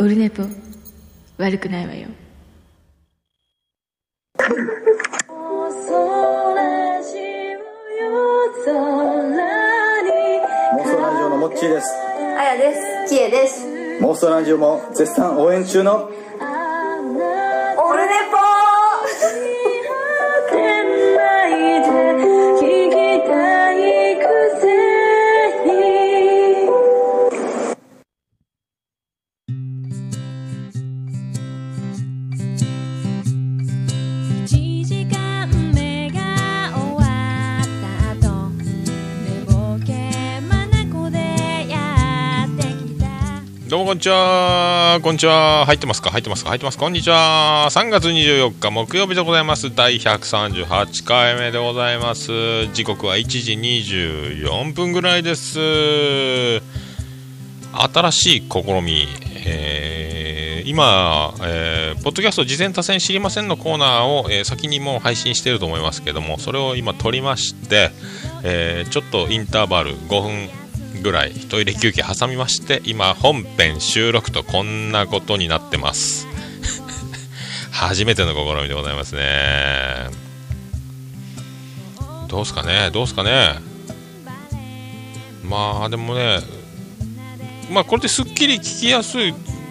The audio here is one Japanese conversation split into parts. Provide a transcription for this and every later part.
オルネポ悪くないわよモンストラジオのモッチーですあやです。きえです。モンストラジオも絶賛応援中のこんにちは。こんにちは。入ってますか？入ってますか？入ってます。こんにちは。3月24日木曜日でございます。第138回目でございます。時刻は1時24分ぐらいです。新しい試み、えー今、えーポッドキャスト事前多戦知りませんのコーナーを、えー先にもう配信していると思いますけども、それを今撮りまして、えーちょっとインターバル5分ぐらいトイレ休憩挟みまして今本編収録とこんなことになってます。初めての試みでございますね。どうすかね？どうすかね？まあでもねまあこれですっきり聞きやす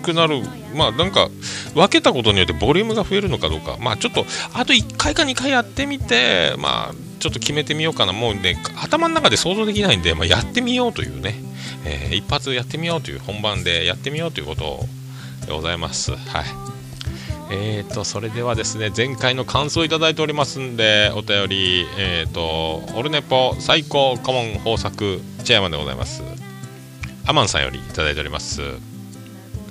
くなる。まあなんか分けたことによってボリュームが増えるのかどうか。まあちょっとあと1回か2回やってみてまあちょっと決めてみようかな。もうね頭の中で想像できないんで、まあ、やってみようというね、えー一発やってみようという本番でやってみようということでございます。はい。えーとそれではですね前回の感想いただいておりますんでお便りえーとオルネポ最高顧問豊作チェアマンでございます。アマンさんよりいただいております。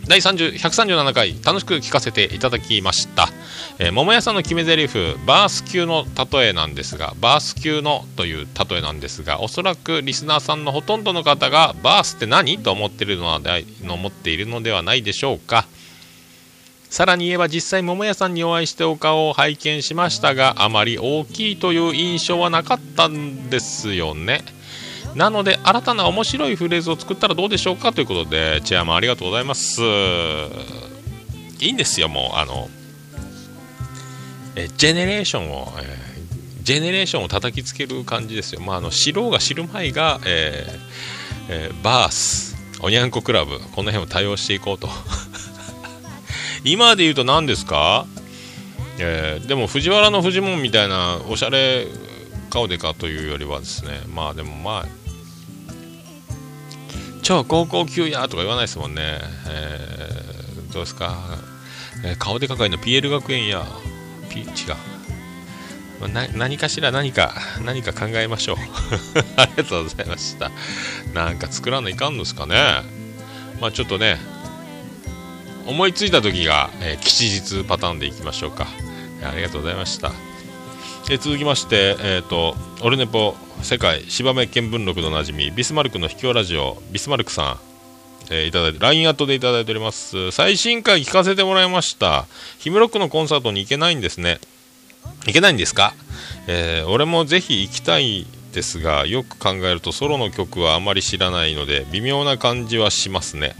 第30 137回楽しく聞かせていただきました、えー桃屋さんの決め台詞バース級の例えなんですがバース級のという例えなんですがおそらくリスナーさんのほとんどの方がバースって何と思ってるのはの思っているのではないでしょうか。さらに言えば実際桃屋さんにお会いしてお顔を拝見しましたがあまり大きいという印象はなかったんですよね。なので新たな面白いフレーズを作ったらどうでしょうかということでチェアマンありがとうございます。いいんですよもうあのえジェネレーションを、えージェネレーションを叩きつける感じですよ、まあ、あの知ろうが知るまいが、ええーバースおにゃんこクラブこの辺を多用していこうと。今で言うと何ですか、えーでも藤原のフジモンみたいなおしゃれ顔でかというよりはですね。まあでもまあ超高校級やとか言わないですもんね、えーどうですか、えー顔でかかいの PL 学園や。違う。まあな何かしら何か何か考えましょう。ありがとうございました。なんか作らないかんのですかね。まあちょっとね思いついた時が、えー吉日パターンでいきましょうか。ありがとうございました。え続きまして、えー、とオルネポ世界芝目見聞録のおなじみビスマルクの秘境ラジオビスマルクさん、えーいただいて LINE アットでいただいております。最新回聞かせてもらいました。ヒムロックのコンサートに行けないんですね。行けないんですか、えー俺もぜひ行きたいですがよく考えるとソロの曲はあまり知らないので微妙な感じはしますね。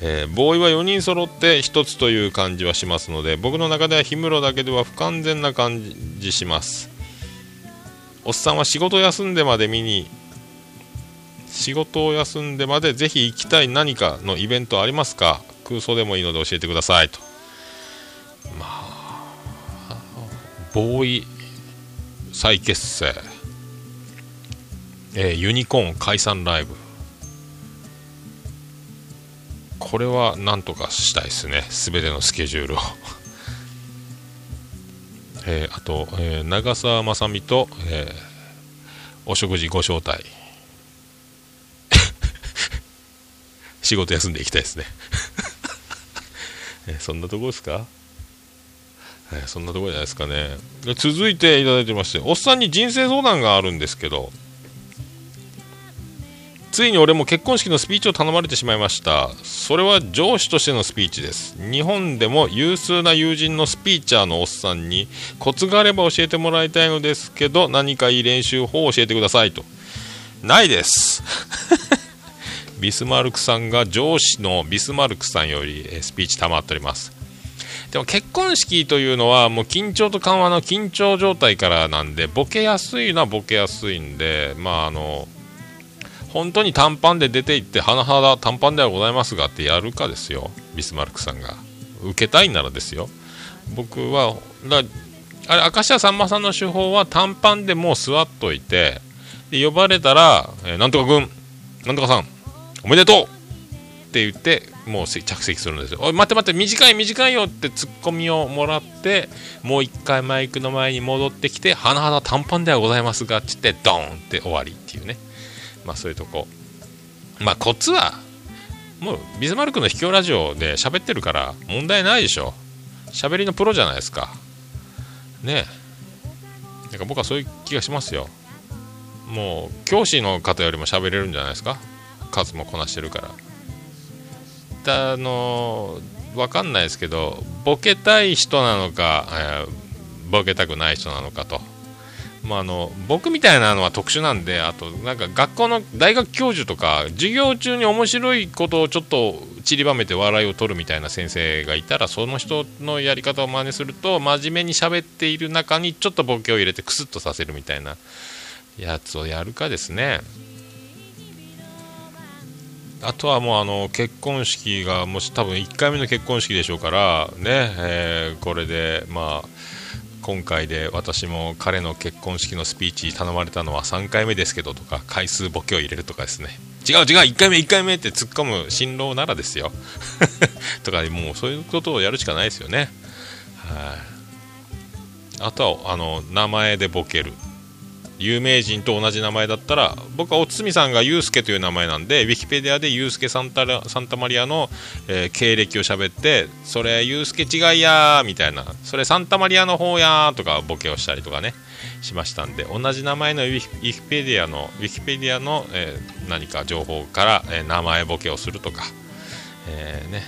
えーボーイは4人揃って1つという感じはしますので僕の中では氷室だけでは不完全な感じします。おっさんは仕事休んでまで見に仕事を休んでまでぜひ行きたい何かのイベントありますか？空想でもいいので教えてくださいと。まあボーイ再結成、えーユニコーン解散ライブ。これはなんとかしたいですね。すべてのスケジュールを。えーあと、えー長澤まさみと、えーお食事ご招待。仕事休んでいきたいですね、そんなとこですか、えそんなとこじゃないですかね。続いていただいてましておっさんに人生相談があるんですけどついに俺も結婚式のスピーチを頼まれてしまいました。それは上司としてのスピーチです。日本でも有数な友人のスピーチャーのおっさんにコツがあれば教えてもらいたいのですけど何かいい練習法を教えてくださいと。ないです。ビスマルクさんが上司のビスマルクさんよりスピーチ賜っております。でも結婚式というのはもう緊張と緩和の緊張状態からなんでボケやすいのはボケやすいんでまああの本当に短パンで出て行って甚だ短パンではございますがってやるかですよ。ビスマルクさんが。受けたいならですよ。僕はだあれ明石家さんまさんの手法は短パンでもう座っといてで呼ばれたら、えなんとか君なんとかさん。おめでとう！って言ってもう着席するんですよ。おい待って待って短い短いよ！ってツッコミをもらってもう一回マイクの前に戻ってきて甚だ短パンではございますがって言ってドーンって終わりっていうね。まあそういうとこ。まあコツはもうビズマルクの秘境ラジオで喋ってるから問題ないでしょ。喋りのプロじゃないですか。ねえ。なんか僕はそういう気がしますよ。もう教師の方よりも喋れるんじゃないですか。数もこなしてるから。あの分かんないですけどボケたい人なのか、えーボケたくない人なのかと。まあ、あの僕みたいなのは特殊なんであとなんか学校の大学教授とか授業中に面白いことをちょっと散りばめて笑いを取るみたいな先生がいたらその人のやり方を真似すると真面目に喋っている中にちょっとボケを入れてクスッとさせるみたいなやつをやるかですね。あとはもうあの結婚式がもし多分1回目の結婚式でしょうからね、えーこれでまあ今回で私も彼の結婚式のスピーチ頼まれたのは3回目ですけどとか回数ボケを入れるとかですね。違う違う1回目1回目って突っ込む新郎ならですよ。とかもうそういうことをやるしかないですよね。はい。あとはあの名前でボケる。有名人と同じ名前だったら僕はおつみさんがユうスケという名前なんでウィキペディアでユうスケサンタサンタマリアの、えー経歴を喋ってそれユうスケ違いやーみたいな。それサンタマリアの方やーとかボケをしたりとかねしましたんで同じ名前のウィキペディアのウィキペディアの、えー何か情報から、えー名前ボケをするとか、えね、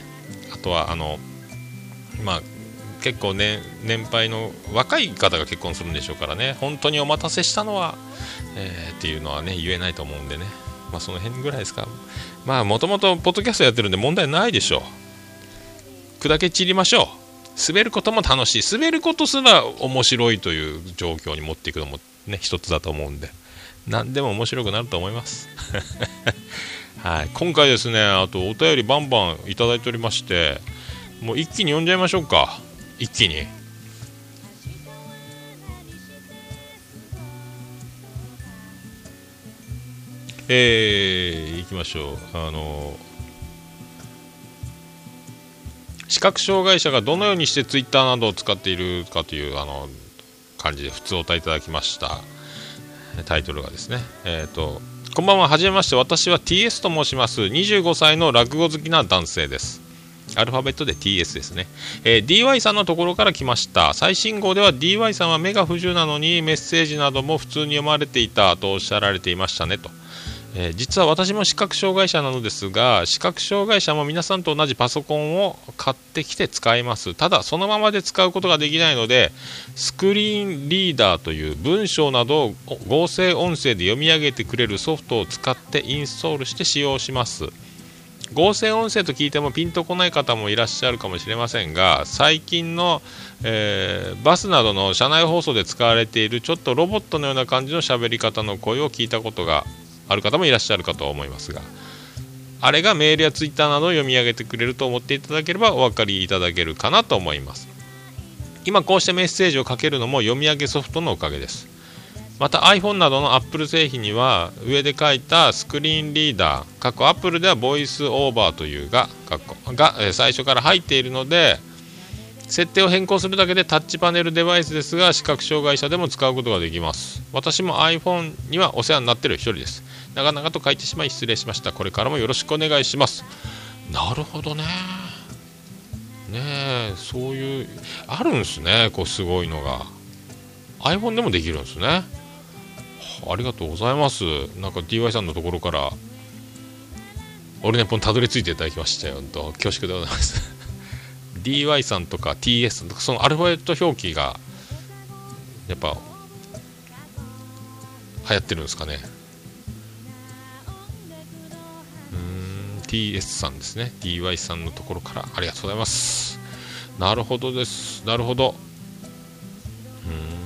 あとはあのまあ結構ね年配の若い方が結婚するんでしょうからね。本当にお待たせしたのは、えーっていうのはね言えないと思うんでね。まあその辺ぐらいですか。まあもともとポッドキャストやってるんで問題ないでしょう。砕け散りましょう。滑ることも楽しい。滑ることすら面白いという状況に持っていくのもね一つだと思うんで。何でも面白くなると思います。はい。今回ですねあとお便りバンバンいただいておりましてもう一気に読んじゃいましょうか。一気に？えー、いきましょう。あの視覚障害者がどのようにしてツイッターなどを使っているかというあの感じで普通お答えいただきました。タイトルがですね。えっ、とこんばんは。はじめまして。私は TS と申します。25歳の落語好きな男性です。アルファベットで TS ですね、えー DY さんのところから来ました。最新号では DY さんは目が不自由なのにメッセージなども普通に読まれていたとおっしゃられていましたねと、えー実は私も視覚障害者なのですが視覚障害者も皆さんと同じパソコンを買ってきて使います。ただそのままで使うことができないのでスクリーンリーダーという文章などを合成音声で読み上げてくれるソフトを使ってインストールして使用します。合成音声と聞いてもピンとこない方もいらっしゃるかもしれませんが最近の、えーバスなどの車内放送で使われているちょっとロボットのような感じの喋り方の声を聞いたことがある方もいらっしゃるかと思いますがあれがメールやツイッターなどを読み上げてくれると思っていただければお分かりいただけるかなと思います。今こうしてメッセージをかけるのも読み上げソフトのおかげです。また iPhone などの Apple 製品には上で書いたスクリーンリーダー過去 Apple ではボイスオーバーというががえ最初から入っているので設定を変更するだけでタッチパネルデバイスですが視覚障害者でも使うことができます。私も iPhone にはお世話になっている一人です。長々と書いてしまい失礼しました。これからもよろしくお願いします。なるほどね。ねえそういうあるんすね。こうすごいのが。iPhone でもできるんですね。ありがとうございます。なんか DY さんのところからオルネポンたどり着いていただきましたよ本当恐縮でございます。DY さんとか TS さんとかそのアルファベット表記がやっぱ流行ってるんですかね。うん TS さんですね。DY さんのところからありがとうございます。なるほどです。なるほど。うん。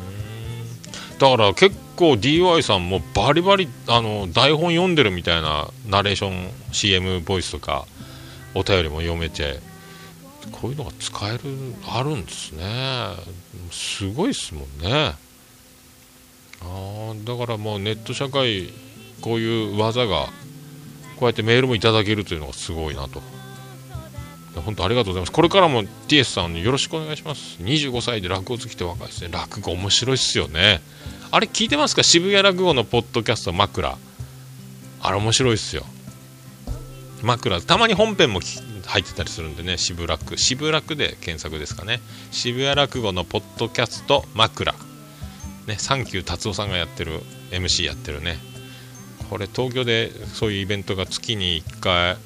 だから結構 DY さんもバリバリあの台本読んでるみたいなナレーション CM ボイスとかお便りも読めてこういうのが使えるあるんですね。すごいですもんね。あだからもうネット社会こういう技がこうやってメールもいただけるというのがすごいなと。本当ありがとうございます。これからも TS さんよろしくお願いします。25歳で落語好きって若いですね。落語面白いっすよね。あれ聞いてますか？渋谷落語のポッドキャスト枕。あれ面白いっすよ。枕。たまに本編も入ってたりするんでね。渋楽。渋楽で検索ですかね。渋谷落語のポッドキャスト枕。ねサンキュー達夫さんがやってる MC やってるね。これ東京でそういうイベントが月に1回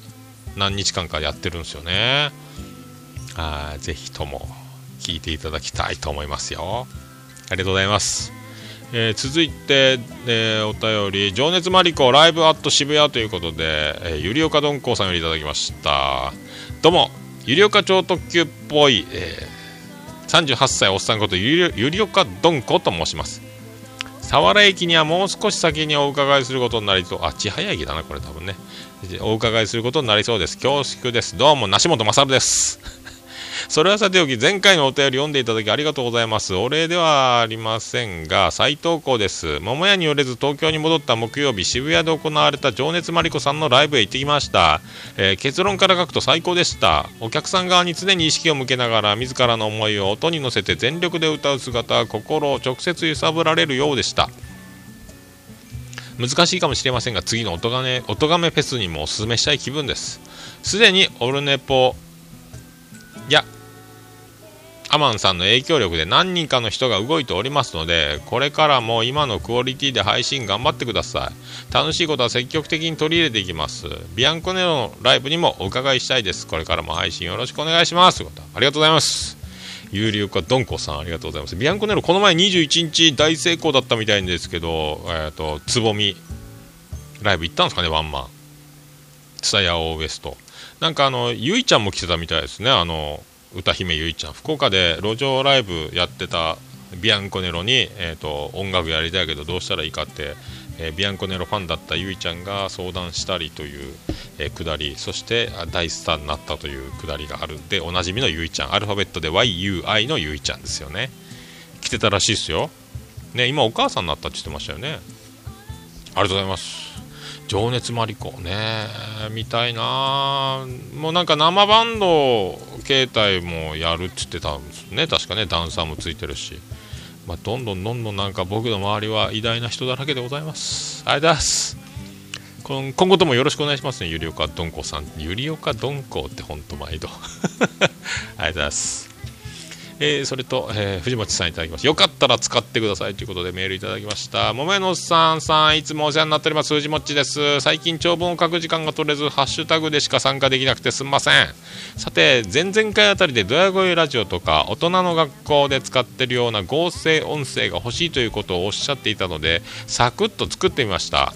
何日間かやってるんですよね。あぜひとも聞いていただきたいと思いますよ。ありがとうございます。えー続いて、えーお便り「情熱マリコライブアット渋谷」ということで、えーゆりおかどんこうさんよりいただきました。どうもゆりおか超特急っぽい、えー38歳おっさんことゆりおかどんこと申します。佐原駅にはもう少し先にお伺いすることになりそうあ千早駅だなこれ多分ね。お伺いすることになりそうです。恐縮です。どうも梨本勝です。それはさておき前回のお便り読んでいただきありがとうございます。お礼ではありませんが再投稿です。桃屋によれず東京に戻った木曜日渋谷で行われた情熱マリコさんのライブへ行ってきました、えー結論から書くと最高でした。お客さん側に常に意識を向けながら自らの思いを音に乗せて全力で歌う姿は心を直接揺さぶられるようでした。難しいかもしれませんが次の音がめ音がめフェスにもおすすめしたい気分です。すでにオルネポやアマンさんの影響力で何人かの人が動いておりますのでこれからも今のクオリティで配信頑張ってください。楽しいことは積極的に取り入れていきます。ビアンコネロのライブにもお伺いしたいです。これからも配信よろしくお願いします。ありがとうございます。有料化ドンコさんありがとうございます。ビアンコネロこの前21日大成功だったみたいんですけどえっ、とつぼみライブ行ったんですかねワンマン。ツタヤオウエスト。なんかあのゆいちゃんも来てたみたいですね。あの歌姫ゆいちゃん。福岡で路上ライブやってたビアンコネロに、えー、と音楽やりたいけどどうしたらいいかって、えビアンコネロファンだったゆいちゃんが相談したりという、えーくだりそして大スターになったというくだりがあるんでおなじみのゆいちゃんアルファベットで YUI のゆいちゃんですよね。来てたらしいですよ。ね今お母さんになったって言ってましたよね。ありがとうございます。情熱マリコ。ね見たいな。もうなんか生バンド携帯もやるって言ってたんですね。確かねダンサーもついてるし、まあ、どんどんどんどんなんか僕の周りは偉大な人だらけでございます。ありがとうございます。今後ともよろしくお願いしますね。ゆりおかどんこさん。ゆりおかどんこって本当毎度。ありがとうございます。えーそれと、えー藤本さんいただきます。よかったら使ってくださいということでメールいただきました。桃屋のおっさんさんいつもお世話になっております。藤本です。最近長文を書く時間が取れずハッシュタグでしか参加できなくてすんません。さて前々回あたりでドヤ声ラジオとか大人の学校で使ってるような合成音声が欲しいということをおっしゃっていたのでサクッと作ってみました。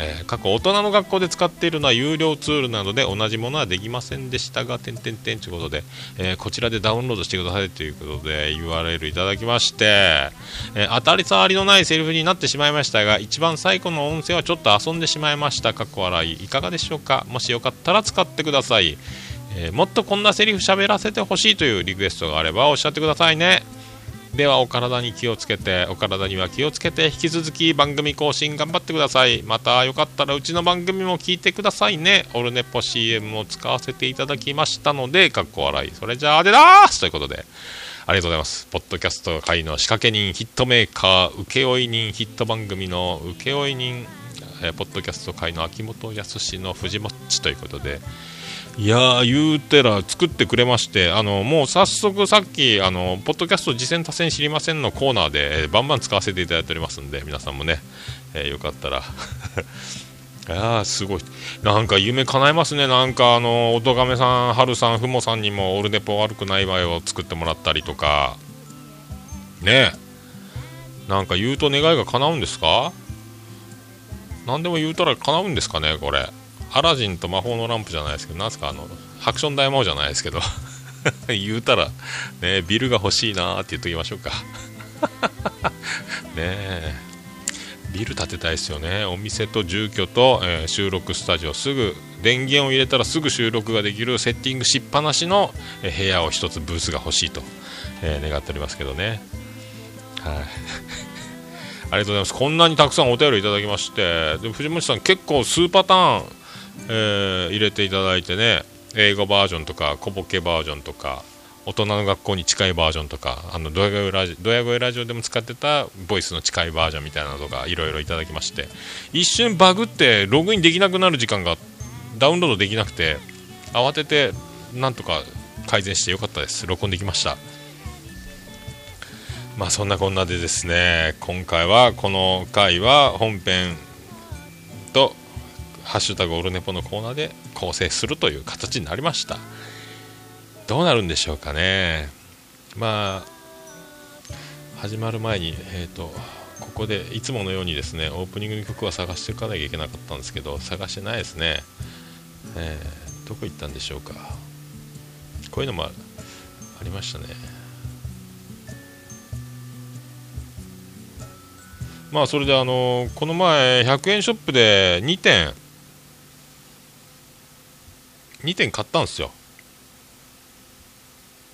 えー過去大人の学校で使っているのは有料ツールなどで同じものはできませんでしたが、点々点ということで、えーこちらでダウンロードしてくださいということで URL いただきまして、えー当たり障りのないセリフになってしまいましたが、一番最後の音声はちょっと遊んでしまいました。かっこ笑い。いかがでしょうか？もしよかったら使ってください。えもっとこんなセリフ喋らせてほしいというリクエストがあればおっしゃってくださいね。ではお体に気をつけてお体には気をつけて引き続き番組更新頑張ってください。またよかったらうちの番組も聞いてくださいね。オルネポ CM を使わせていただきましたのでかっこ笑い。それじゃあでだーす。ということで。ありがとうございます。ポッドキャスト界の仕掛け人ヒットメーカー請負人ヒット番組の請負人えポッドキャスト界の秋元康の藤もっちということで。いや言うてら作ってくれましてあのもう早速さっきあのポッドキャスト次戦多戦知りませんのコーナーで、えーバンバン使わせていただいておりますんで皆さんもね、えーよかったら。あーすごい。なんか夢叶えますね。なんかあの音亀さん春さんふもさんにもオールネポ悪くない場合を作ってもらったりとか。ね。えなんか言うと願いが叶うんですか？何でも言うたら叶うんですかねこれ。アラジンと魔法のランプじゃないですけどなんすかあのハクション大魔王じゃないですけど 言うたら、ね、ビルが欲しいなーって言っときましょうか。ねえ。ビル建てたいですよね。お店と住居と、えー収録スタジオすぐ電源を入れたらすぐ収録ができるセッティングしっぱなしの、え部屋を一つブースが欲しいと、えー願っておりますけどね。はい。ありがとうございます。こんなにたくさんお便りいただきましてで藤本さん結構数パターン、えー入れていただいてね英語バージョンとか小ボケバージョンとか大人の学校に近いバージョンとかあのドヤ声ラジドヤ声ラジオでも使ってたボイスの近いバージョンみたいなのとかいろいろいただきまして一瞬バグってログインできなくなる時間がダウンロードできなくて慌ててなんとか改善してよかったです。録音できました。まあそんなこんなでですね今回はこの回は本編と「ハッシュタグオルネポ」のコーナーで構成するという形になりました。どうなるんでしょうかね。まあ始まる前にえっ、とここでいつものようにですねオープニングの曲は探していかなきゃいけなかったんですけど探してないですね。えーどこ行ったんでしょうか。こういうのもあありましたね。まあそれであのこの前100円ショップで2点2点買ったんですよ。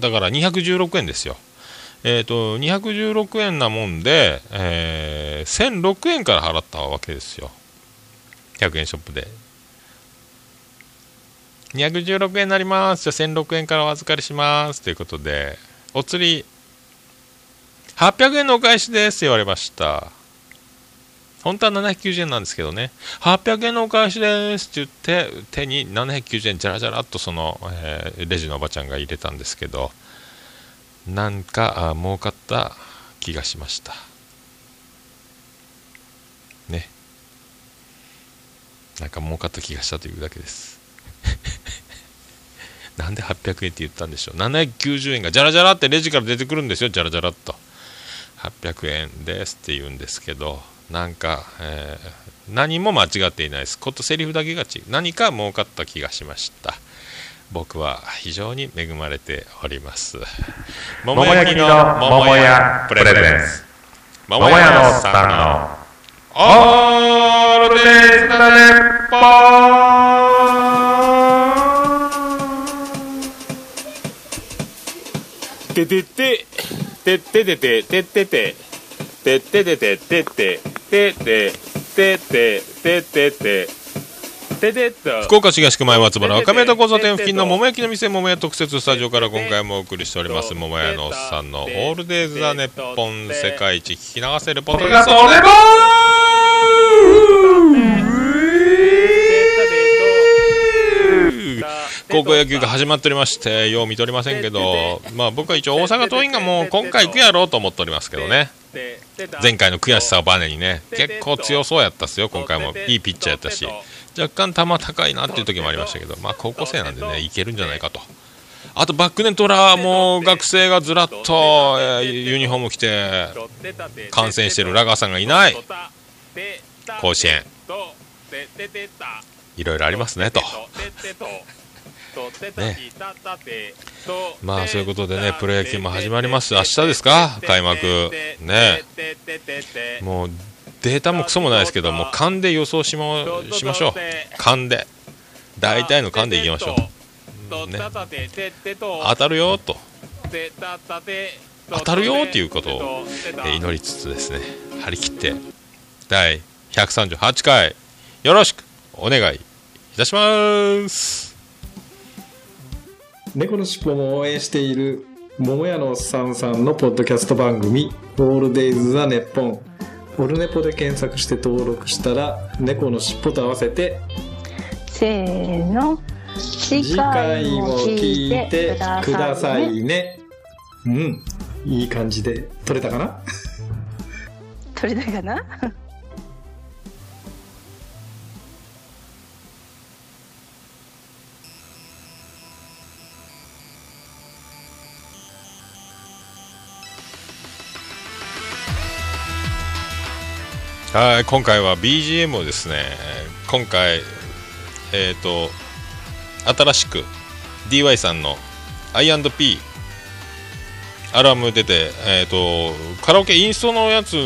だから216円ですよ。えっ、と216円なもんで、えー1006円から払ったわけですよ。100円ショップで。216円になります。じゃあ1006円からお預かりします。ということでお釣り800円のお返しです。って言われました。本当は790円なんですけどね。800円のお返しですって言って手に790円じゃらじゃらっとその、えーレジのおばちゃんが入れたんですけどなんかあ儲かった気がしました。ね。なんか儲かった気がしたというだけです。なんで800円って言ったんでしょう。790円がじゃらじゃらってレジから出てくるんですよ。じゃらじゃらっと。800円ですって言うんですけど。なんか、えー何も間違っていないです。ことセリフだけが違う何か儲かった気がしました。僕は非常に恵まれております。桃焼きの桃屋プレゼンツ桃屋のさんのオールデイズ・ザ・ネッポてててててててててててててててててててててててててて福岡市東区前松原赤目田交差点付近の桃焼きの店桃屋特設スタジオから今回もお送りしております桃屋のおっさんのオールデイズ・ザ・ネッポン世界一聞き流せるポッドキャスト高校野球が始まっておりましてよう見ておりませんけどまあ僕は一応大阪桐蔭がもう今回行くやろうと思っておりますけどね前回の悔しさをバネにね結構強そうやったっすよ今回も。いいピッチャーやったし。若干球高いなっていう時もありましたけどまあ高校生なんでねいけるんじゃないかと。あとバックネット裏も学生がずらっと、ユニフォーム着て観戦してるラガーさんがいない。甲子園。いろいろありますねと。ね。まあそういうことでねプロ野球も始まります。明日ですか？開幕。ね。もうデータもクソもないですけどもう勘で予想しましましょう。勘で。大体の勘でいきましょう、ね、当たるよと。当たるよっていうことを、えー祈りつつですね。張り切って。第138回。よろしくお願いいたします猫のしっぽも応援している桃屋のおっさんさんのポッドキャスト番組「オールデイズ・ザ・ネッポン」オルネポで検索して登録したら猫のしっぽと合わせてせーの次次回も聞いてくださいね。うん。いい感じで撮れたかな？取れたかな？はい今回は BGM をですね今回えっ、と新しく DY さんの I&P アルバム出て、えー、とカラオケインストのやつ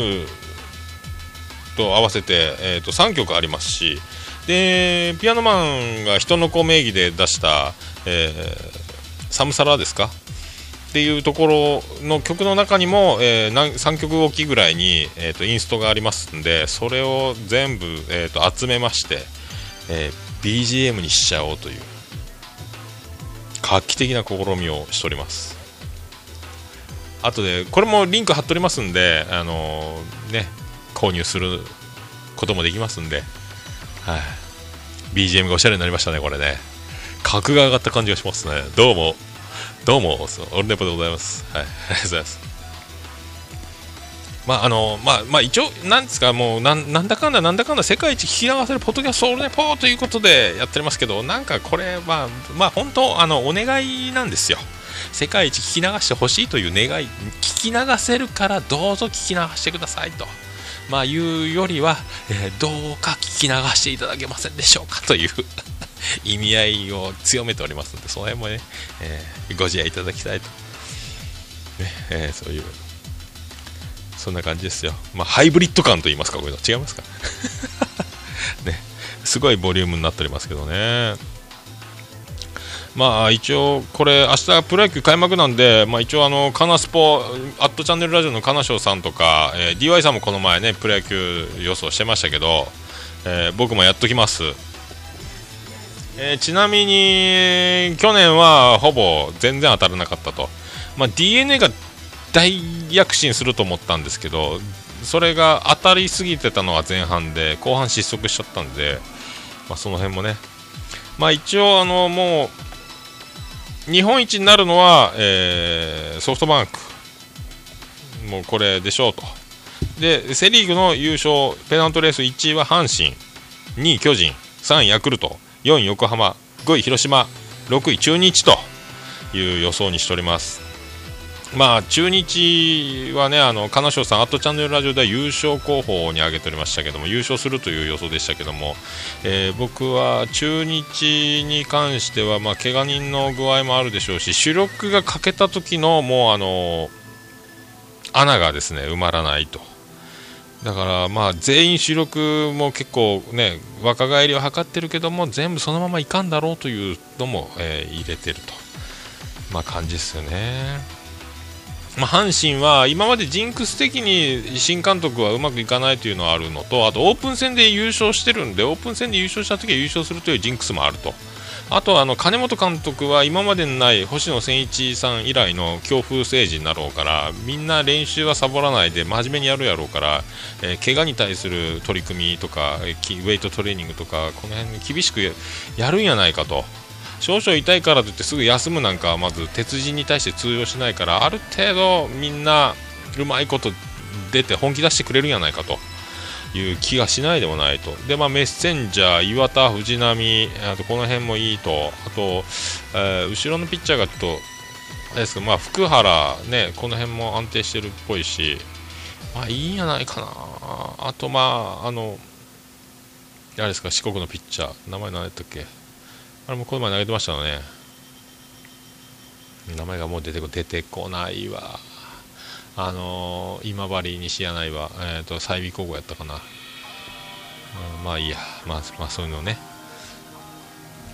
と合わせて、えー、と3曲ありますしでピアノマンが人の子名義で出した、えーサムサラですか？っていうところの曲の中にも、えー3曲おきぐらいに、えー、とインストがありますんでそれを全部、えー、と集めまして、えー BGM にしちゃおうという画期的な試みをしております。あとでこれもリンク貼っておりますんで、あのーね、購入することもできますんで、はい。BGM がおしゃれになりましたねこれね。格が上がった感じがしますね。どうも。どうもオルネポでございます。はいありがとうございます。まああのまあまあ一応なんですかもうななんだかんだなんだかんだ世界一聞き流せるポッドキャストオルネポということでやっておりますけどなんかこれはまあ本当あのお願いなんですよ。世界一聞き流してほしいという願い聞き流せるからどうぞ聞き流してくださいと。まあいうよりは、えーどうか聞き流していただけませんでしょうかという。意味合いを強めておりますのでその辺もね、えーご自愛いただきたいと、ねえーそういうそんな感じですよ、まあ、ハイブリッド感と言いますかこういうの違いますか ね。すごいボリュームになっておりますけどね。まあ一応これ明日プロ野球開幕なんで、まあ、一応あのカナスポアットチャンネルラジオのカナショウさんとか、えー DY さんもこの前ねプロ野球予想してましたけど、えー僕もやっときます。えーちなみに去年はほぼ全然当たらなかったと、まあ、d n a が大躍進すると思ったんですけどそれが当たりすぎてたのは前半で後半失速しちゃったんで、まあ、その辺もね、まあ、一応あのもう日本一になるのは、えーソフトバンク。もうこれでしょうと。でセ・リーグの優勝ペナントレース1位は阪神。2位巨人。3位ヤクルト。4位横浜5位広島6位中日という予想にしております。まあ中日はねあの金賞さんアットチャンネルラジオでは優勝候補に挙げておりましたけども優勝するという予想でしたけども、えー僕は中日に関してはまあ怪我人の具合もあるでしょうし主力が欠けた時のもうあの穴がですね埋まらないと。だからまあ全員主力も結構ね若返りを図ってるけども全部そのままいかんだろうというのも、えー入れてるとまあ感じですよね。まあ、阪神は今までジンクス的に新監督はうまくいかないというのはあるのとあとオープン戦で優勝してるんでオープン戦で優勝した時は優勝するというジンクスもあるとあとあの金本監督は今までにない星野千一さん以来の強風政治になろうからみんな練習はサボらないで真面目にやるやろうから、えー怪我に対する取り組みとかウェイトトレーニングとかこの辺厳しくやるんやないかと。少々痛いからといってすぐ休むなんかはまず鉄人に対して通用しないからある程度みんなうまいこと出て本気出してくれるんじゃないかという気がしないでもないと。で、まあ、メッセンジャー岩田、藤浪あとこの辺もいいと。あと、えー後ろのピッチャーがちょっとあれですけど、まあ、福原、ね、この辺も安定してるっぽいし、まあ、いいんじゃないかな。あとまああのあれですか四国のピッチャー。名前何やったっけ？あれもこの前投げてましたよね。名前がもう出てこ出てこないわ。あのー今治西柳は、えー、と済美高校やったかな、うんまあいいや、まあ、まあそういうのね。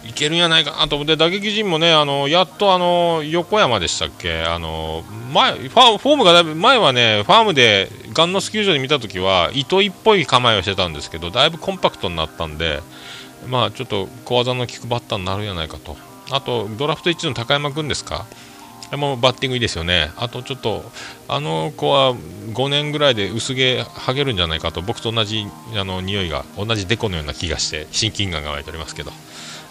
いけるんやないかなと思って打撃陣もねあのやっとあの横山でしたっけ。あの前ファフォームがだいぶ前はねファームでガンノス球場で見た時は糸井っぽい構えをしてたんですけどだいぶコンパクトになったんでまあちょっと小技の効くバッターになるんじゃないかと。あとドラフト1の高山君ですか。あバッティングいいですよね。あとちょっとあの子は5年ぐらいで薄毛剥げるんじゃないかと僕と同じあの匂いが同じデコのような気がして親近感が湧いておりますけど。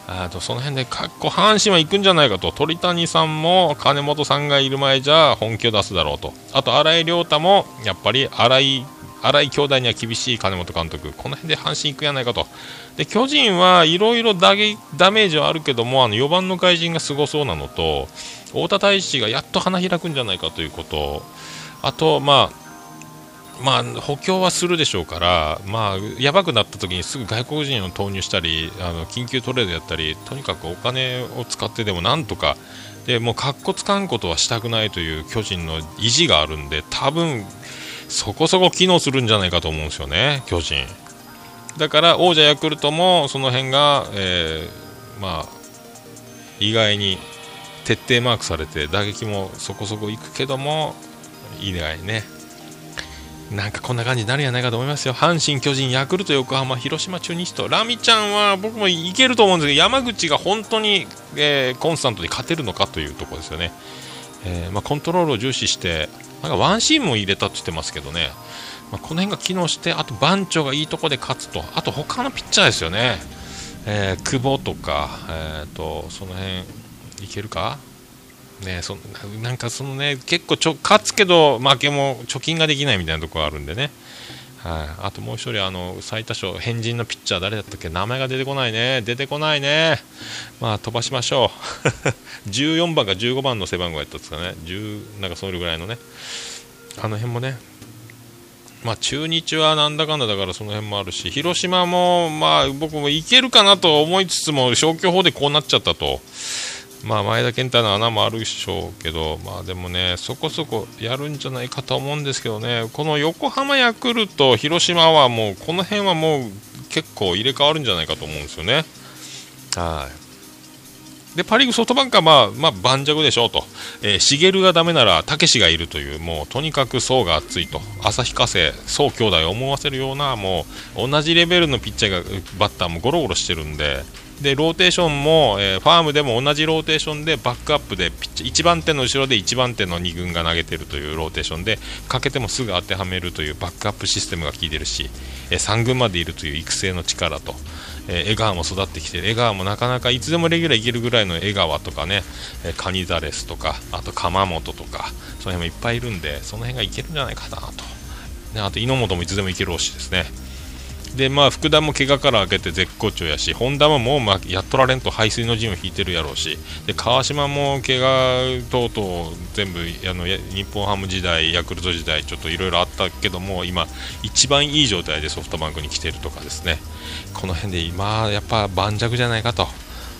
あとその辺でかっこ阪神は行くんじゃないかと。鳥谷さんも金本さんがいる前じゃ本気を出すだろうと。あと新井亮太もやっぱり新井新井兄弟には厳しい金本監督。この辺で阪神行くやないかと。で巨人はいろいろダメージはあるけどもあの4番の外人がすごそうなのと太田大使がやっと花開くんじゃないかということあとまあまあ、補強はするでしょうから、まあ、やばくなった時にすぐ外国人を投入したりあの緊急トレードやったりとにかくお金を使ってでもなんとかでもうかっこつかんことはしたくないという巨人の意地があるんで多分そこそこ機能するんじゃないかと思うんですよね、巨人。だから王者ヤクルトもその辺が、えーまあ、意外に徹底マークされて打撃もそこそこいくけども意外ね。なんかこんな感じになるんじゃないかと思いますよ。阪神、巨人、ヤクルト、横浜、広島、中日と。ラミちゃんは僕もいけると思うんですけど山口が本当に、えーコンスタントに勝てるのかというところですよね、えーまあ、コントロールを重視してなんかワンシーンも入れたって言ってますけどね、まあ、この辺が機能してあと番長がいいとこで勝つと。あと他のピッチャーですよね、えー久保とか、えー、とその辺いけるか？ねそなんかそのね結構ちょ勝つけど負けも貯金ができないみたいなところあるんでね、はい、あともう一人あの最多勝変人のピッチャー誰だったっけ？名前が出てこないね。出てこないね。まあ飛ばしましょう。14番か15番の背番号やったんですかね。10なんかそれぐらいのね。あの辺もね。まあ、中日はなんだかんだだからその辺もあるし広島もまあ僕もいけるかなと思いつつも消去法でこうなっちゃったと。まあ前田健太の穴もあるでしょうけど、まあでもね、そこそこやるんじゃないかと思うんですけどね、この横浜ヤクルト、広島はもう、この辺はもう結構入れ替わるんじゃないかと思うんですよね。はい。で、パ・リーグソフトバンクはまあ、まあ、盤石でしょうと。えー、茂がダメなら、猛がいるという、もう、とにかく層が厚いと。旭化成、宋兄弟を思わせるような、もう、同じレベルのピッチャーが、バッターもゴロゴロしてるんで、でローテーションも、えーファームでも同じローテーションでバックアップでピッチ1番手の後ろで1番手の2軍が投げてるというローテーションでかけてもすぐ当てはめるというバックアップシステムが効いてるし、えー3軍までいるという育成の力と、えー江川も育ってきて江川もなかなかいつでもレギュラーいけるぐらいの江川とかね、えーカニザレスとかあと鎌本とかその辺もいっぱいいるんでその辺がいけるんじゃないかなと、ね、あと猪本もいつでもいけるしですね。でまあ福田も怪我から明けて絶好調やし本田ももう、まあ、やっとられんと排水の陣を引いてるやろうしで川島も怪我等々全部あの日本ハム時代ヤクルト時代ちょっといろいろあったけども今一番いい状態でソフトバンクに来てるとかですね。この辺で今やっぱ盤石じゃないかと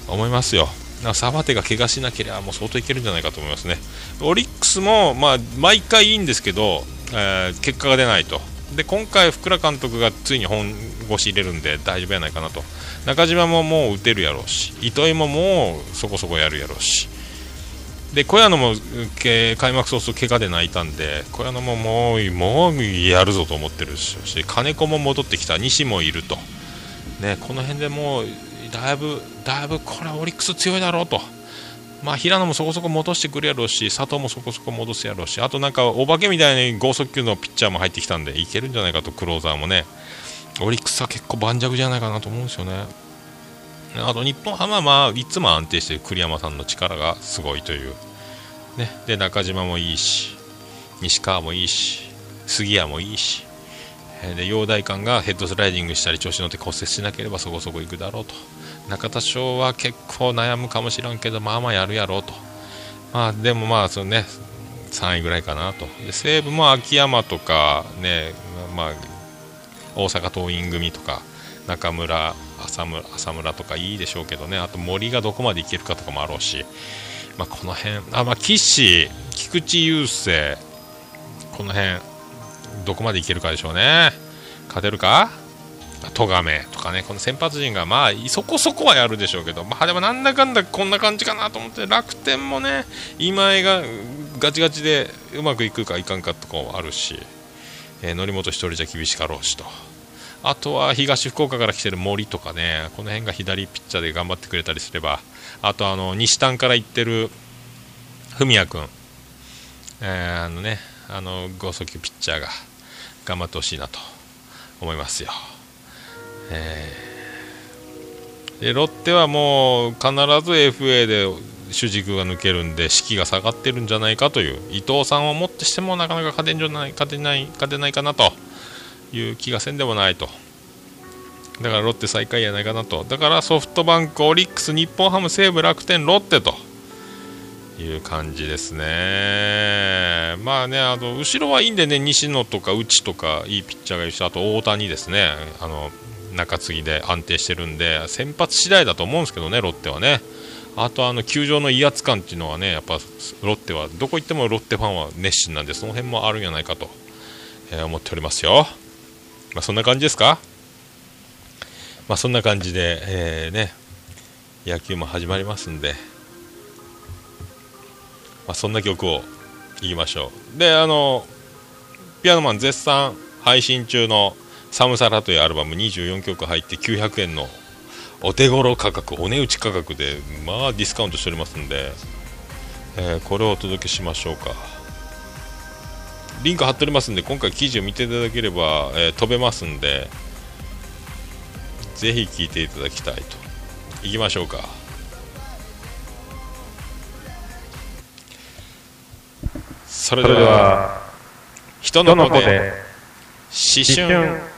思いますよ。なサバテが怪我しなければもう相当いけるんじゃないかと思いますね。オリックスも、まあ、毎回いいんですけど、えー結果が出ないと。で今回、福良監督がついに本腰入れるんで大丈夫やないかなと。中島ももう打てるやろうし糸井ももうそこそこやるやろうし。で小屋野も開幕早々怪我で泣いたんで小屋野ももうもうやるぞと思ってるし金子も戻ってきた西もいると、ね、この辺でもうだいぶだいぶこれはオリックス強いだろうと。まあ、平野もそこそこ戻してくるやろうし佐藤もそこそこ戻すやろうしあとなんかお化けみたいに剛速球のピッチャーも入ってきたんでいけるんじゃないかとクローザーもね。オリックスは結構盤石じゃないかなと思うんですよね。あと日本ハムはまあいつも安定してる栗山さんの力がすごいという、ね、で中島もいいし西川もいいし杉谷もいいしえで陽大館がヘッドスライディングしたり調子乗って骨折しなければそこそこいくだろうと。中田翔は結構悩むかもしらんけどまあまあやるやろうと。まあでもまあそのね3位ぐらいかなと。で西武も秋山とかねまあ大阪桐蔭組とか中村浅村浅村とかいいでしょうけどね。あと森がどこまでいけるかとかもあろうし、まあ、この辺あまあ岸菊池雄星この辺どこまでいけるかでしょうね。勝てるか？戸亀とかねこの先発陣がまあそこそこはやるでしょうけどまあでもなんだかんだこんな感じかなと思って楽天もね今江がガチガチでうまくいくかいかんかとかもあるし、えー則本一人じゃ厳しかろうしとあとは東福岡から来てる森とかねこの辺が左ピッチャーで頑張ってくれたりすればあとあの西丹から行ってる文也君、えーあのねあの剛速球ピッチャーが頑張ってほしいなと思いますよ。えー。でロッテはもう必ず FA で主軸が抜けるんで士気が下がってるんじゃないかという伊藤さんをもってしてもなかなか勝てんじゃない勝てない勝てないかなという気がせんでもないと。だからロッテ最下位やないかなと。だからソフトバンクオリックス日本ハム西武楽天ロッテと。いう感じですね。まあね、あの後ろはいいんでね、西野とか内とかいいピッチャーがいるし、あと大谷ですね、あの中継ぎで安定してるんで、先発次第だと思うんですけどね、ロッテはね。あとあの球場の威圧感っていうのはね、やっぱロッテはどこ行ってもロッテファンは熱心なんで、その辺もあるんじゃないかと、えー思っておりますよ。まあ、そんな感じですか？まあ、そんな感じで、えーね、野球も始まりますんで、まあ、そんな曲をいきましょう。で、あの、ピアノマン絶賛配信中のサムサラというアルバム24曲入って900円のお手頃価格、お値打ち価格で、まあディスカウントしておりますんで、えーこれをお届けしましょうか。リンク貼っておりますんで、今回記事を見ていただければ、えー飛べますんで、ぜひ聴いていただきたいと。いきましょうか。それででは、は、人どの子で、思春。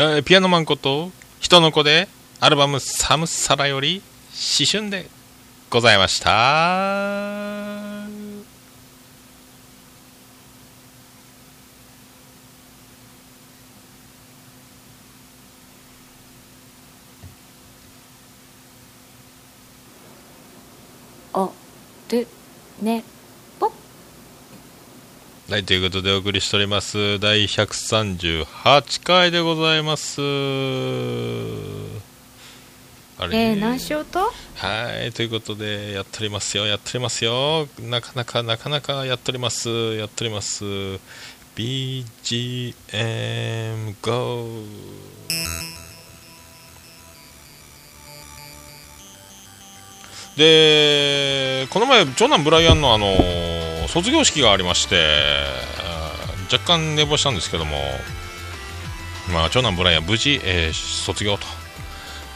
えピアノマンこと人の子でアルバム「サムサラ」より「思春」でございました。おるね。はい、ということでお送りしております。第138回でございます。あれ？えー、何しようと？はい、ということで、やっておりますよ、やっておりますよ。なかなか、なかなかやっております。やっております。BGM GO! で、この前、長男ブライアンの、あのー卒業式がありまして、若干寝坊したんですけども、まあ、長男ブライアン、無事、えー卒業と。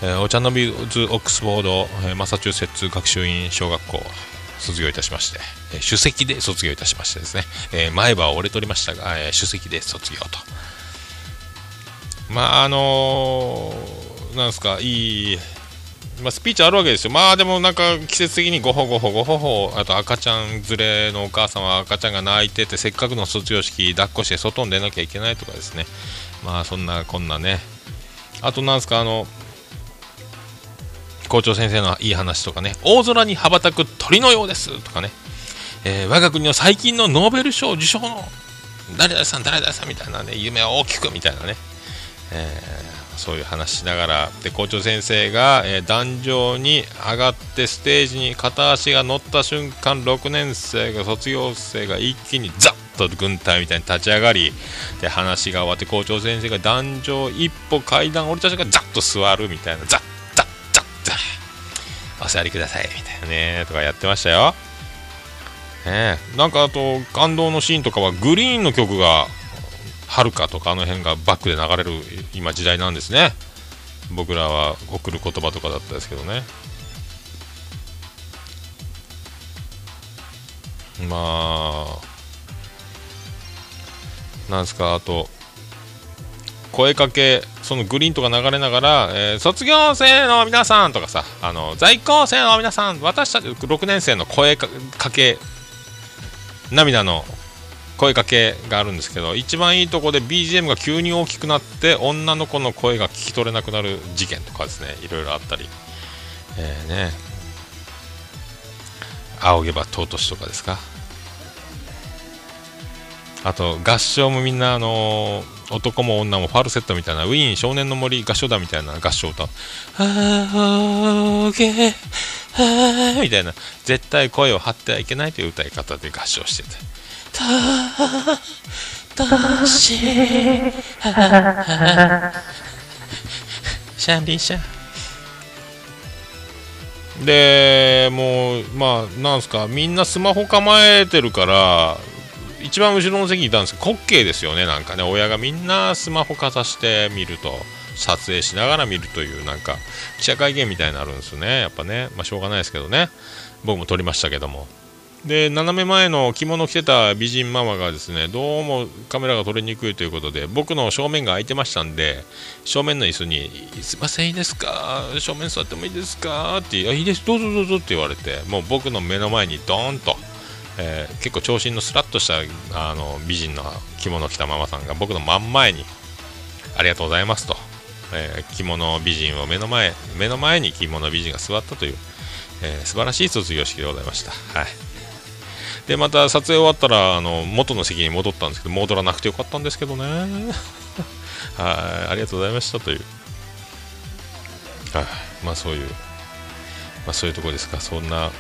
えーお茶の水オックスフォード、えーマサチューセッツ学習院小学校卒業いたしまして、えー首席で卒業いたしましてですね、えー前歯は折れておりましたが、えー首席で卒業と。まああのーなんですか、いい、まあ、スピーチあるわけですよ。まあでもなんか季節的にごほごほごほほ、あと赤ちゃん連れのお母さんは赤ちゃんが泣いてて、せっかくの卒業式抱っこして外に出なきゃいけないとかですね。まあそんなこんなね。あとなんですか、あの、校長先生のいい話とかね、大空に羽ばたく鳥のようですとかね、えー我が国の最近のノーベル賞受賞の誰々さん、誰々さんみたいなね、夢を大きくみたいなね、えーそういう話しながら、で校長先生が、えー壇上に上がってステージに片足が乗った瞬間、6年生が卒業生が一気にザッと軍隊みたいに立ち上がり、で話が終わって校長先生が壇上一歩階段降りた瞬間、ザッと座るみたいな、ザッザッザッザッお座りくださいみたいなねとかやってましたよ。ねなんかあと感動のシーンとかはグリーンの曲がはるかとかあの辺がバックで流れる今時代なんですね。僕らは送る言葉とかだったですけどね。まあなんですかあと声かけそのグリーンとか流れながら、えー卒業生の皆さんとかさあの在校生の皆さん私たち6年生の声かけ涙の声かけがあるんですけど一番いいとこで BGM が急に大きくなって女の子の声が聞き取れなくなる事件とかですね。いろいろあったり、えーね。仰げば尊しとかですか。あと合唱もみんなあのー男も女もファルセットみたいなウィーン少年の森合唱団みたいな合唱歌。仰げみたいな。絶対声を張ってはいけないという歌い方で合唱してて。たたしシャンリーシャンでもうまあなんすかみんなスマホ構えて？るから一番後ろの席にいたんですけど滑稽ですよねなんかね親がみんなスマホかざして？見ると撮影しながら見るというなんか記者会見みたいになるんですよねやっぱねまあしょうがないですけどね僕も撮りましたけどもで斜め前の着物着てた美人ママがですねどうもカメラが撮りにくいということで僕の正面が空いてましたんで正面の椅子に「すいませんいいですか？正面座ってもいいですか?」って「いいですどうぞどうぞ」って言われてもう僕の目の前にドーンと、えー結構長身のスラッとしたあの美人の着物着たママさんが僕の真ん前に「ありがとうございますと」えー着物美人を目の前目の前に着物美人が座ったという、えー素晴らしい卒業式でございました。はいでまた撮影終わったらあの元の席に戻ったんですけど戻らなくてよかったんですけどね。はいありがとうございましたという。はいまあそういうまあそういうとこですか。そんな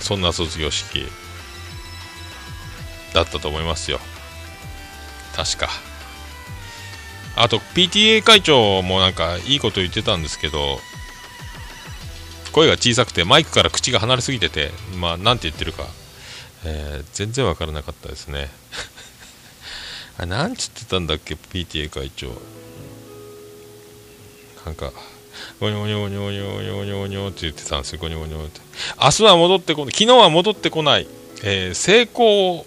そんな卒業式だったと思いますよ。確か。あと PTA 会長もなんかいいこと言ってたんですけど声が小さくてマイクから口が離れすぎててまあなんて言ってるか、えー全然わからなかったですね。あなんつってたんだっけ？PTA 会長。なんかゴニョゴニョゴニョゴニョゴニョゴニョって言ってたんですよ。ゴニョゴニョって。明日は戻ってこない。昨日は戻ってこない、えー成功を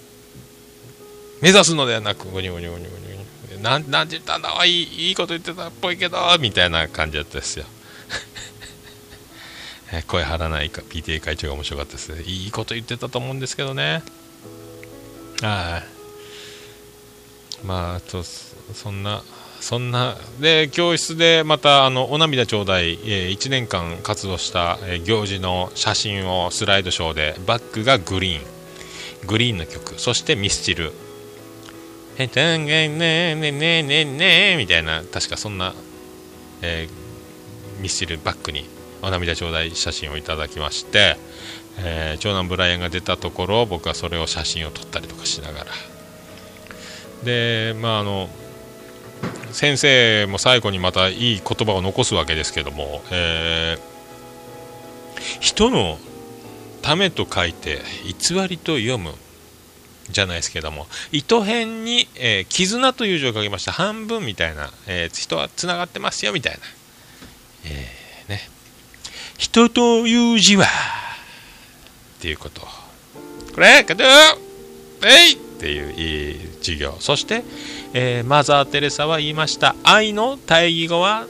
目指すのではなくゴニョゴニョゴニョゴニョゴニョ。なんなんて言ったんだ？いいいいこと言ってたっぽいけどみたいな感じだったですよ。声張らないか PTA 会長が面白かったです。ねいいこと言ってたと思うんですけどね。はい。まあとそんなそんなで教室でまたあのお涙ちょうだい、え1年間活動した、えー行事の写真をスライドショーでバックがグリーン。グリーンの曲。そしてミスチル「えたんがねねねねね」みたいな確かそんな、えーミスチルバックにお涙ちょうだい写真をいただきまして、えー長男ブライアンが出たところ僕はそれを写真を撮ったりとかしながら。でまああの先生も最後にまたいい言葉を残すわけですけども、えー人のためと書いて偽りと読む。じゃないですけども糸辺に、えー絆という字を書きました半分みたいな、えー人はつながってますよみたいな、えーね。人という字はっていうこと。これかどえい！っていう授業。そして、えーマザー・テレサは言いました。愛の対義語は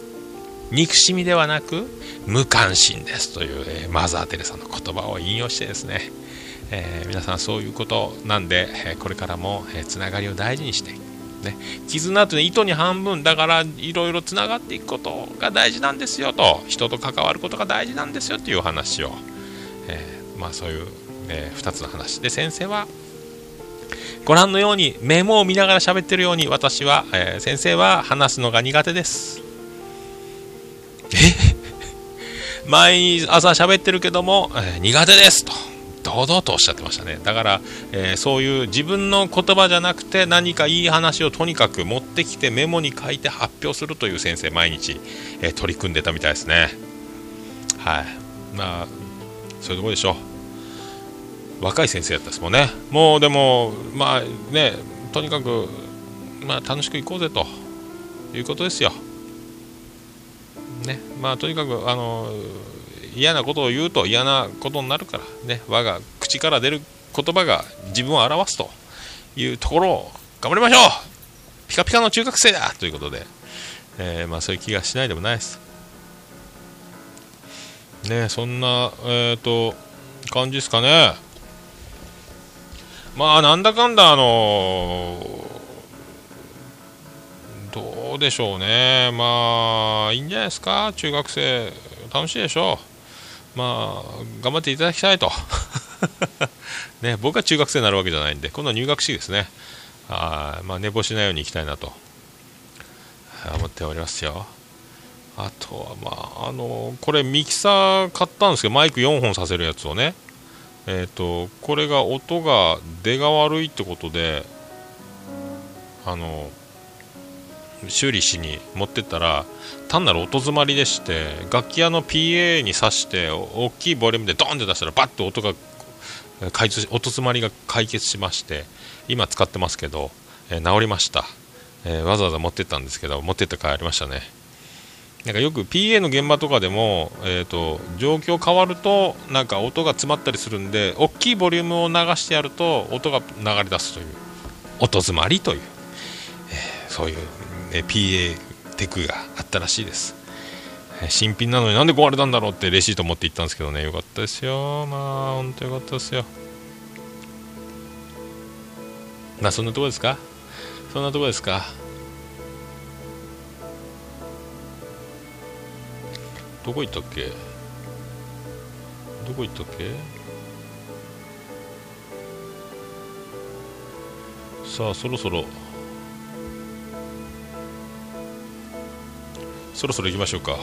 憎しみではなく無関心です。という、えーマザー・テレサの言葉を引用してですね、えー皆さんそういうことなんで、えこれからも、えーつながりを大事にしてね、絆というのは糸に半分。だからいろいろつながっていくことが大事なんですよと。人と関わることが大事なんですよという話を、えーまあそういう、え2つの話。で先生はご覧のようにメモを見ながら喋ってるように私は、えー先生は話すのが苦手です。え？毎朝喋ってるけども、えー苦手ですと。堂々とおっしゃってましたね。だから、えーそういう自分の言葉じゃなくて何かいい話をとにかく持ってきてメモに書いて発表するという先生毎日、えー取り組んでたみたいですね。はい。まあそういうとこでしょう。若い先生やったですもんね。もうでもまあねとにかくまあ楽しく行こうぜと。いうことですよ。ね。まあとにかくあの嫌なことを言うと嫌なことになるからね我が口から出る言葉が自分を表すというところを頑張りましょう。ピカピカの中学生だ！ということで、えーまあそういう気がしないでもないです。ねそんなえっ、と感じですかね。まあなんだかんだあのどうでしょうね。まあいいんじゃないですか？中学生楽しいでしょう。まあ頑張っていただきたいと。ね僕は中学生になるわけじゃないんで今度は入学式ですね。あまあ寝坊しないように行きたいなと。思っておりますよ。あとはまああのこれミキサー買ったんですけどマイク4本させるやつをね。えっ、とこれが音が出が悪いってことであの修理しに持ってったら単なる音詰まりでして楽器屋の PA に挿して大きいボリュームでドンって出したらバッと音が解決音詰まりが解決しまして今使ってますけど、えー治りました、えーわざわざ持ってったんですけど持ってって帰りましたね。なんかよく PA の現場とかでも、えー、と状況変わるとなんか音が詰まったりするんで大きいボリュームを流してやると音が流れ出すという音詰まりという、えーそういう、PA テクがあったらしいです、新品なのになんで壊れたんだろうってレシート持って行ったんですけどね。よかったですよ。まあ本当よかったですよ。まあそんなとこですか？そんなとこですか？どこ行ったっけ？どこ行ったっけ？さあそろそろそろそろ行きましょうか。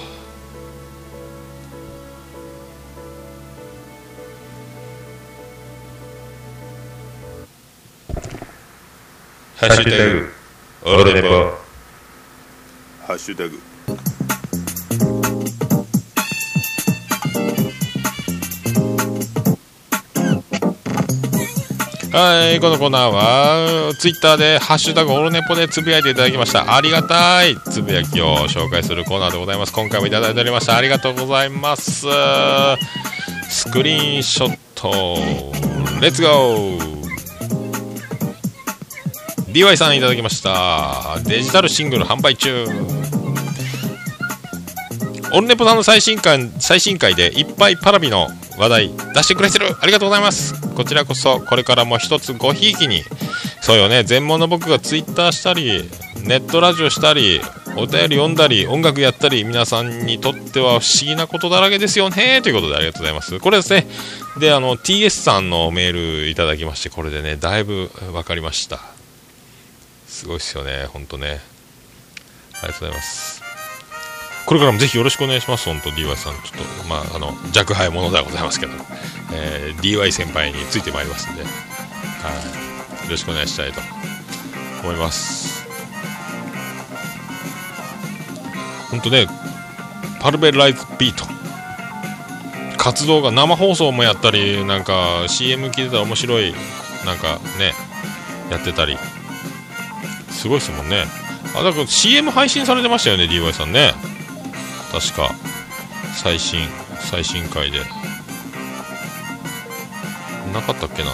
ハッシュタグオルネポハッシュタグはい、このコーナーは、ツイッターで、ハッシュタグオルネポでつぶやいていただきました。ありがたいつぶやきを紹介するコーナーでございます。今回もいただいておりました。ありがとうございます。スクリーンショット、レッツゴー DY さんいただきました。デジタルシングル販売中。オルネポさんの最新回最新回でいっぱいパラビの話題出してくれてる。ありがとうございます。こちらこそこれからも一つごひいきにそうよね全盲の僕がツイッターしたりネットラジオしたりお便り読んだり音楽やったり皆さんにとっては不思議なことだらけですよねということでありがとうございます。これですね。であの TS さんのメールいただきましてこれでねだいぶ分かりました。すごいですよね本当ね。ありがとうございます。これからもぜひよろしくお願いします。本当 DY さんちょっとまああの若輩者ではございますけど、えー DY 先輩についてまいりますんで、はい、よろしくお願いしたいと思います。本当ねパルベライズビート。活動が生放送もやったりなんか CM 聞いてたら面白いなんかねやってたり。すごいですもんね。あだから CM 配信されてましたよね DY さんね。確か最新最新回で。なかったっけな。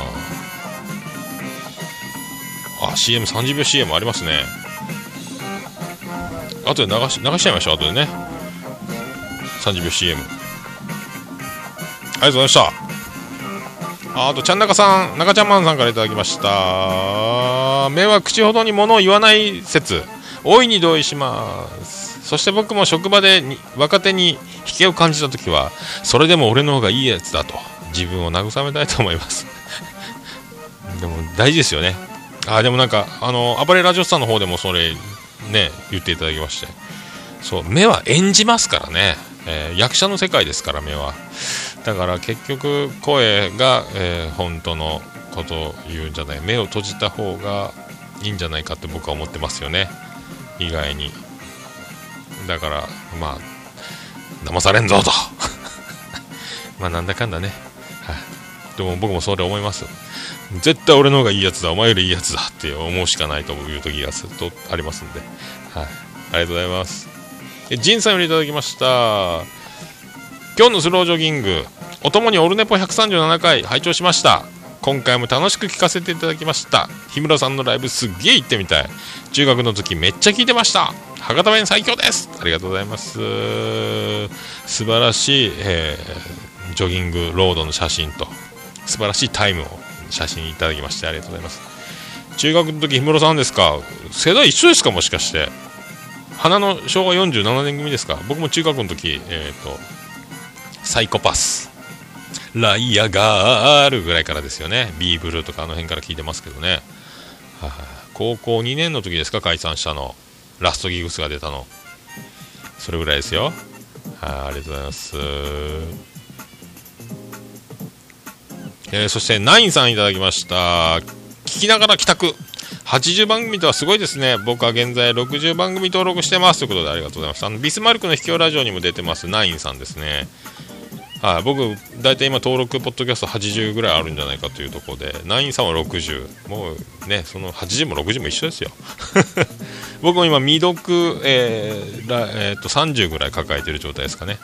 あ CM30 秒 CM ありますね。後で流し流しちゃいましょう後でね。30秒 CM ありがとうございました。あとちゃん中さん中ちゃんマンさんからいただきました。目は口ほどに物を言わない説。大いに同意します。そして僕も職場でに若手に引けを感じた時はそれでも俺の方がいいやつだと自分を慰めたいと思います。でも大事ですよね。あでもなんかあの暴れラジオスターの方でもそれね言っていただきまして。そう目は演じますからね、えー役者の世界ですから目は。だから結局声が、えー本当のことを言うんじゃない。目を閉じた方がいいんじゃないかって僕は思ってますよね。意外に。だからまあ騙されんぞと。まあなんだかんだね、はい、でも僕もそれ思います。絶対俺の方がいいやつだ。お前よりいいやつだって思うしかないという時がずっとありますんで、はい、ありがとうございます。えジンさんよりいただきました。今日のスロージョギング。おともにオルネポ137回。拝聴しました。今回も楽しく聞かせていただきました。日村さんのライブすっげえ行ってみたい。中学の時めっちゃ聞いてました。博多弁最強です。ありがとうございます。素晴らしい、えージョギングロードの写真と素晴らしいタイムを写真いただきましてありがとうございます。中学の時日村さんですか？世代一緒ですかもしかして。花の昭和47年組ですか？僕も中学の時えっ、とサイコパス。ライアガールぐらいからですよね。ビーブルーとかあの辺から聞いてますけどね、はいは。い高校2年の時ですか？解散したの。ラストギグスが出たの。それぐらいですよ。はいありがとうございます。えーそしてナインさんいただきました。聞きながら帰宅。80番組とはすごいですね。僕は現在60番組登録してます。ということでありがとうございます。あのビスマルクの秘境ラジオにも出てます。ナインさんですね。はい、僕、大体今、登録、ポッドキャスト80ぐらいあるんじゃないかというところで、ナインさんは60、もうね、その80も60も一緒ですよ。僕も今、未読、えーえーと30ぐらい抱えている状態ですかね。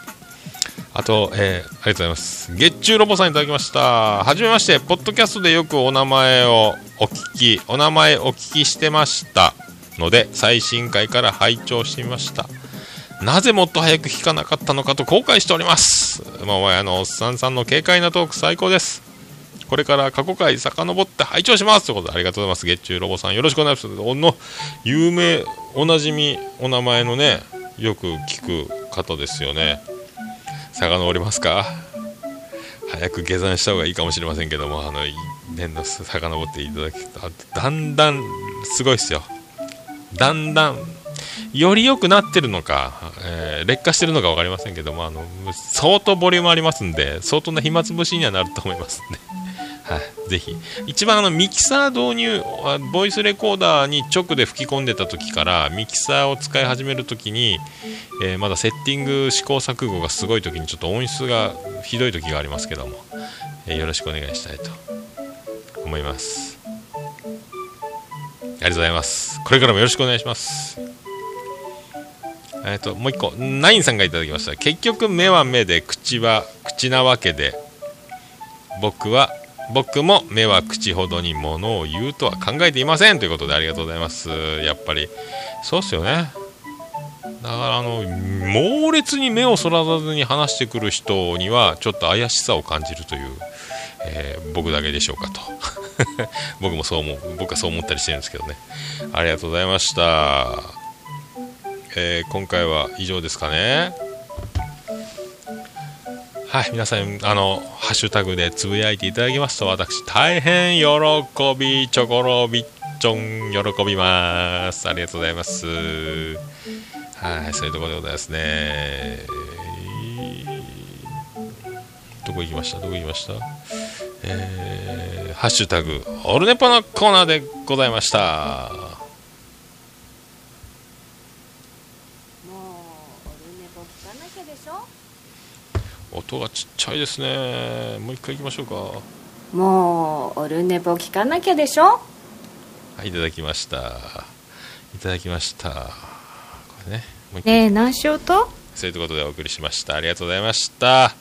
あと、えーありがとうございます。月中ロボさんいただきました。はじめまして、ポッドキャストでよくお名前をお聞き、お名前お聞きしてましたので、最新回から拝聴してみました。なぜもっと早く聞かなかったのかと後悔しております。まあ、のおっさんさんの軽快なトーク最高です。これから過去回遡って拝聴しますということでありがとうございます。月中ロボさんよろしくお願いします。おの有名、おなじみ、お名前のね、よく聞く方ですよね。遡りますか？早く下山した方がいいかもしれませんけども、あの、年度遡っていただくと、だんだんすごいですよ。だんだん、より良くなってるのか、えー劣化してるのか分かりませんけども、あの、相当ボリュームありますんで、相当な暇つぶしにはなると思いますね。はい、ぜひ。一番あの、ミキサー導入、ボイスレコーダーに直で吹き込んでた時から、ミキサーを使い始める時に、えーまだセッティング試行錯誤がすごい時にちょっと音質がひどい時がありますけども、えーよろしくお願いしたいと思います。ありがとうございます。これからもよろしくお願いします。えっ、と、もう一個、ナインさんがいただきました。結局、目は目で、口は口なわけで、僕は、僕も目は口ほどにものを言うとは考えていませんということでありがとうございます。やっぱり、そうっすよね。だから、あの、猛烈に目をそらさずに話してくる人には、ちょっと怪しさを感じるという、えー僕だけでしょうかと。僕もそう思う、僕はそう思ったりしてるんですけどね。ありがとうございました。えー今回は以上ですかね。はい皆さんあのハッシュタグでつぶやいていただきますと私大変喜びチョコロビッチョン喜びます。ありがとうございます。はいそういうところでございますねどこ行きました？どこ行きました？えーハッシュタグオルネポのコーナーでございました。音がちっちゃいですね。もう一回行きましょうか。もうオルネポ聞かなきゃでしょ？はいいただきました。いただきました。これねもうねえ何しようと？そういうことでお送りしました。ありがとうございました。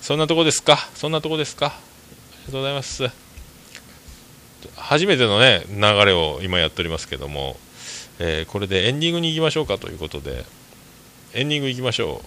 そんなとこですか？そんなとこですか？ありがとうございます。初めてのね流れを今やっておりますけども、えーこれでエンディングに行きましょうかということで。エンディング行きましょう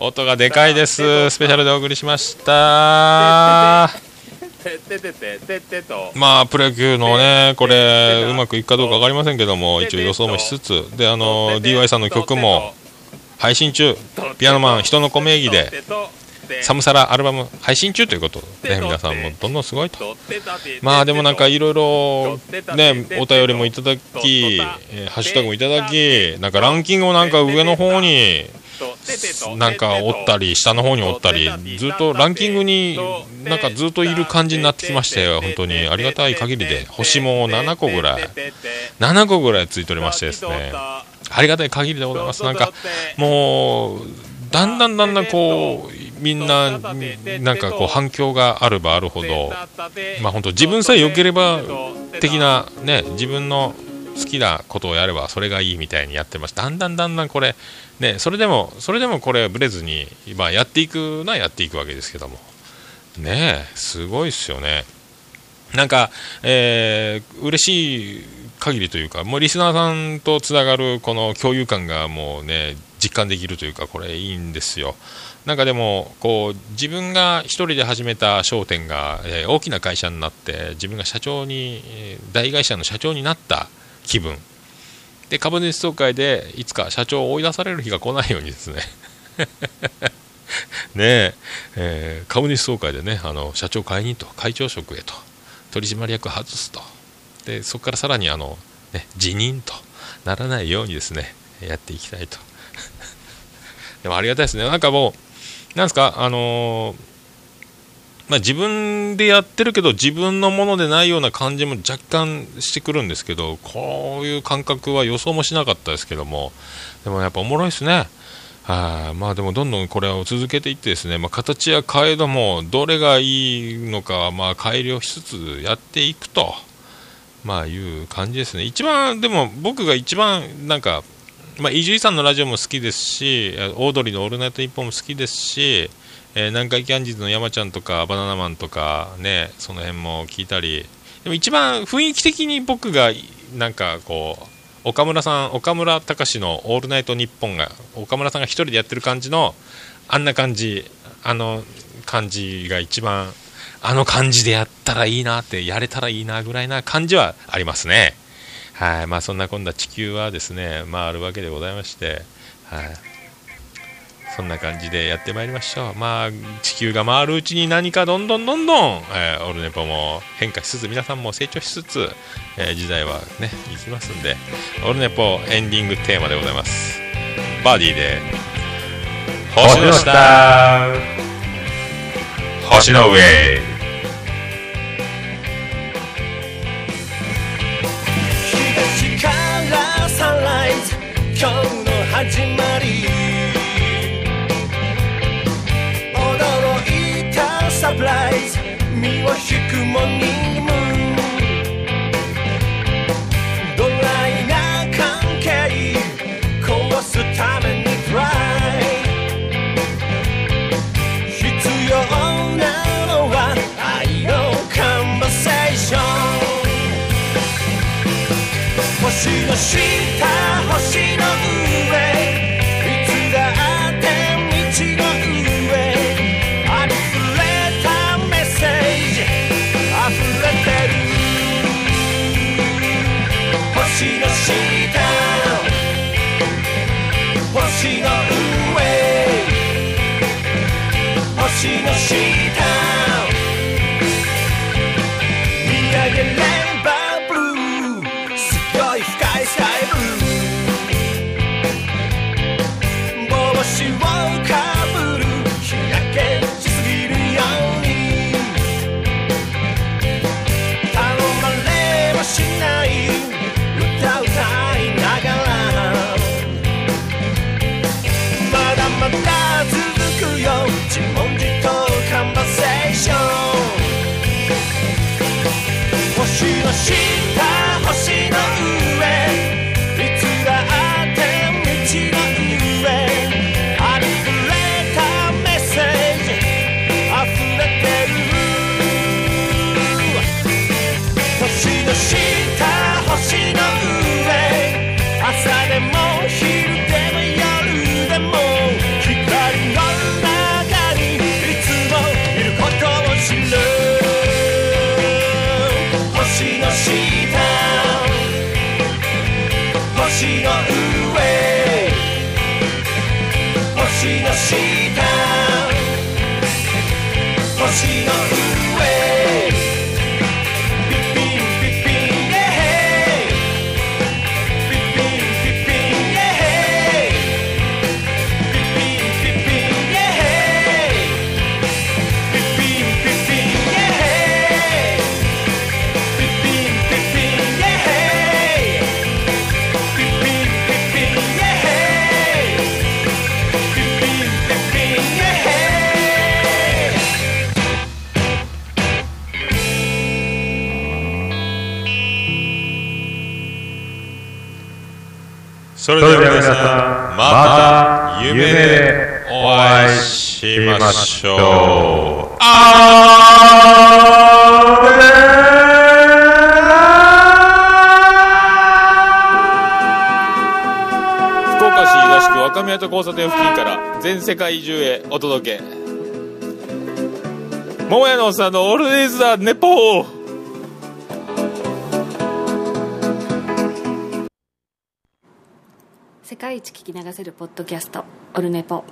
音がでかいです。スペシャルでお送りしましたまあプロ野球のねこれうまくいくかどうか分かりませんけども一応予想もしつつであの DY さんの曲も配信中ピアノマン人の子名義でサムサラアルバム配信中ということで皆さんもどんどんすごいとまあでもなんかいろいろねお便りもいただき、えハッシュタグもいただきなんかランキングもなんか上の方になんかおったり下の方におったりずっとランキングになんかずっといる感じになってきましたよ本当にありがたい限りで。星も7個ぐらい7個ぐらいついておりましてですね。ありがたい限りでございます。なんかもうだんだんだんだんこうみんななんかこう反響があればあるほどまあ本当自分さえ良ければ的なね自分の好きなことをやればそれがいいみたいにやってますだんだんだんだんこれねそれでもそれでもこれブレずにまあやっていくのはやっていくわけですけども。ねえすごいっすよね。なんか、えー、嬉しい限りというか、もうリスナーさんとつながるこの共有感がもうね、実感できるというか、これいいんですよ。なんかでも、こう、自分が一人で始めた商店が、えー大きな会社になって、自分が社長に、えー大会社の社長になった気分。で、株主総会でいつか社長を追い出される日が来ないようにですね。ねええー株主総会でねあの社長解任と会長職へと取締役外すとでそこからさらにあの、ね、辞任とならないようにですねやっていきたいと でもありがたいですねなんかもうなんですかあのーまあ、自分でやってるけど自分のものでないような感じも若干してくるんですけどこういう感覚は予想もしなかったですけどもでもやっぱおもろいですね。はいまあでもどんどんこれを続けていってですね、まあ、形や変えどもどれがいいのかまあ改良しつつやっていくと、まあ、いう感じですね。一番でも僕が一番なんか、伊集院さんのラジオも好きですし、オードリーのオールナイトニッポンも好きですし、えー南海キャンディーズの山ちゃんとか、バナナマンとか、ね、その辺も聞いたり、でも一番雰囲気的に僕が、なんかこう、岡村さん、岡村隆史のオールナイトニッポンが、岡村さんが一人でやってる感じの、あんな感じ、あの感じが一番、あの感じでやったらいいなって、やれたらいいなぐらいな感じはありますね。はい、まあそんなこんな地球はですね、まああるわけでございまして、はい。そんな感じでやってまいりましょう。まあ地球が回るうちに何かどんどんどんどん、えーオルネポも変化しつつ、皆さんも成長しつつ、えー時代はね、いきますんで、オルネポエンディングテーマでございます。バーディーで、星の下、星の上。東からサンライズ今日の始まりくもにドライな関係壊すためにトライ必要なのは愛のカンバセーション星の下星の上。の下全世界中へお届け。桃屋のおっさんの「オールデズ・ザ・ネポー」世界一聞き流せるポッドキャスト「オルネポ」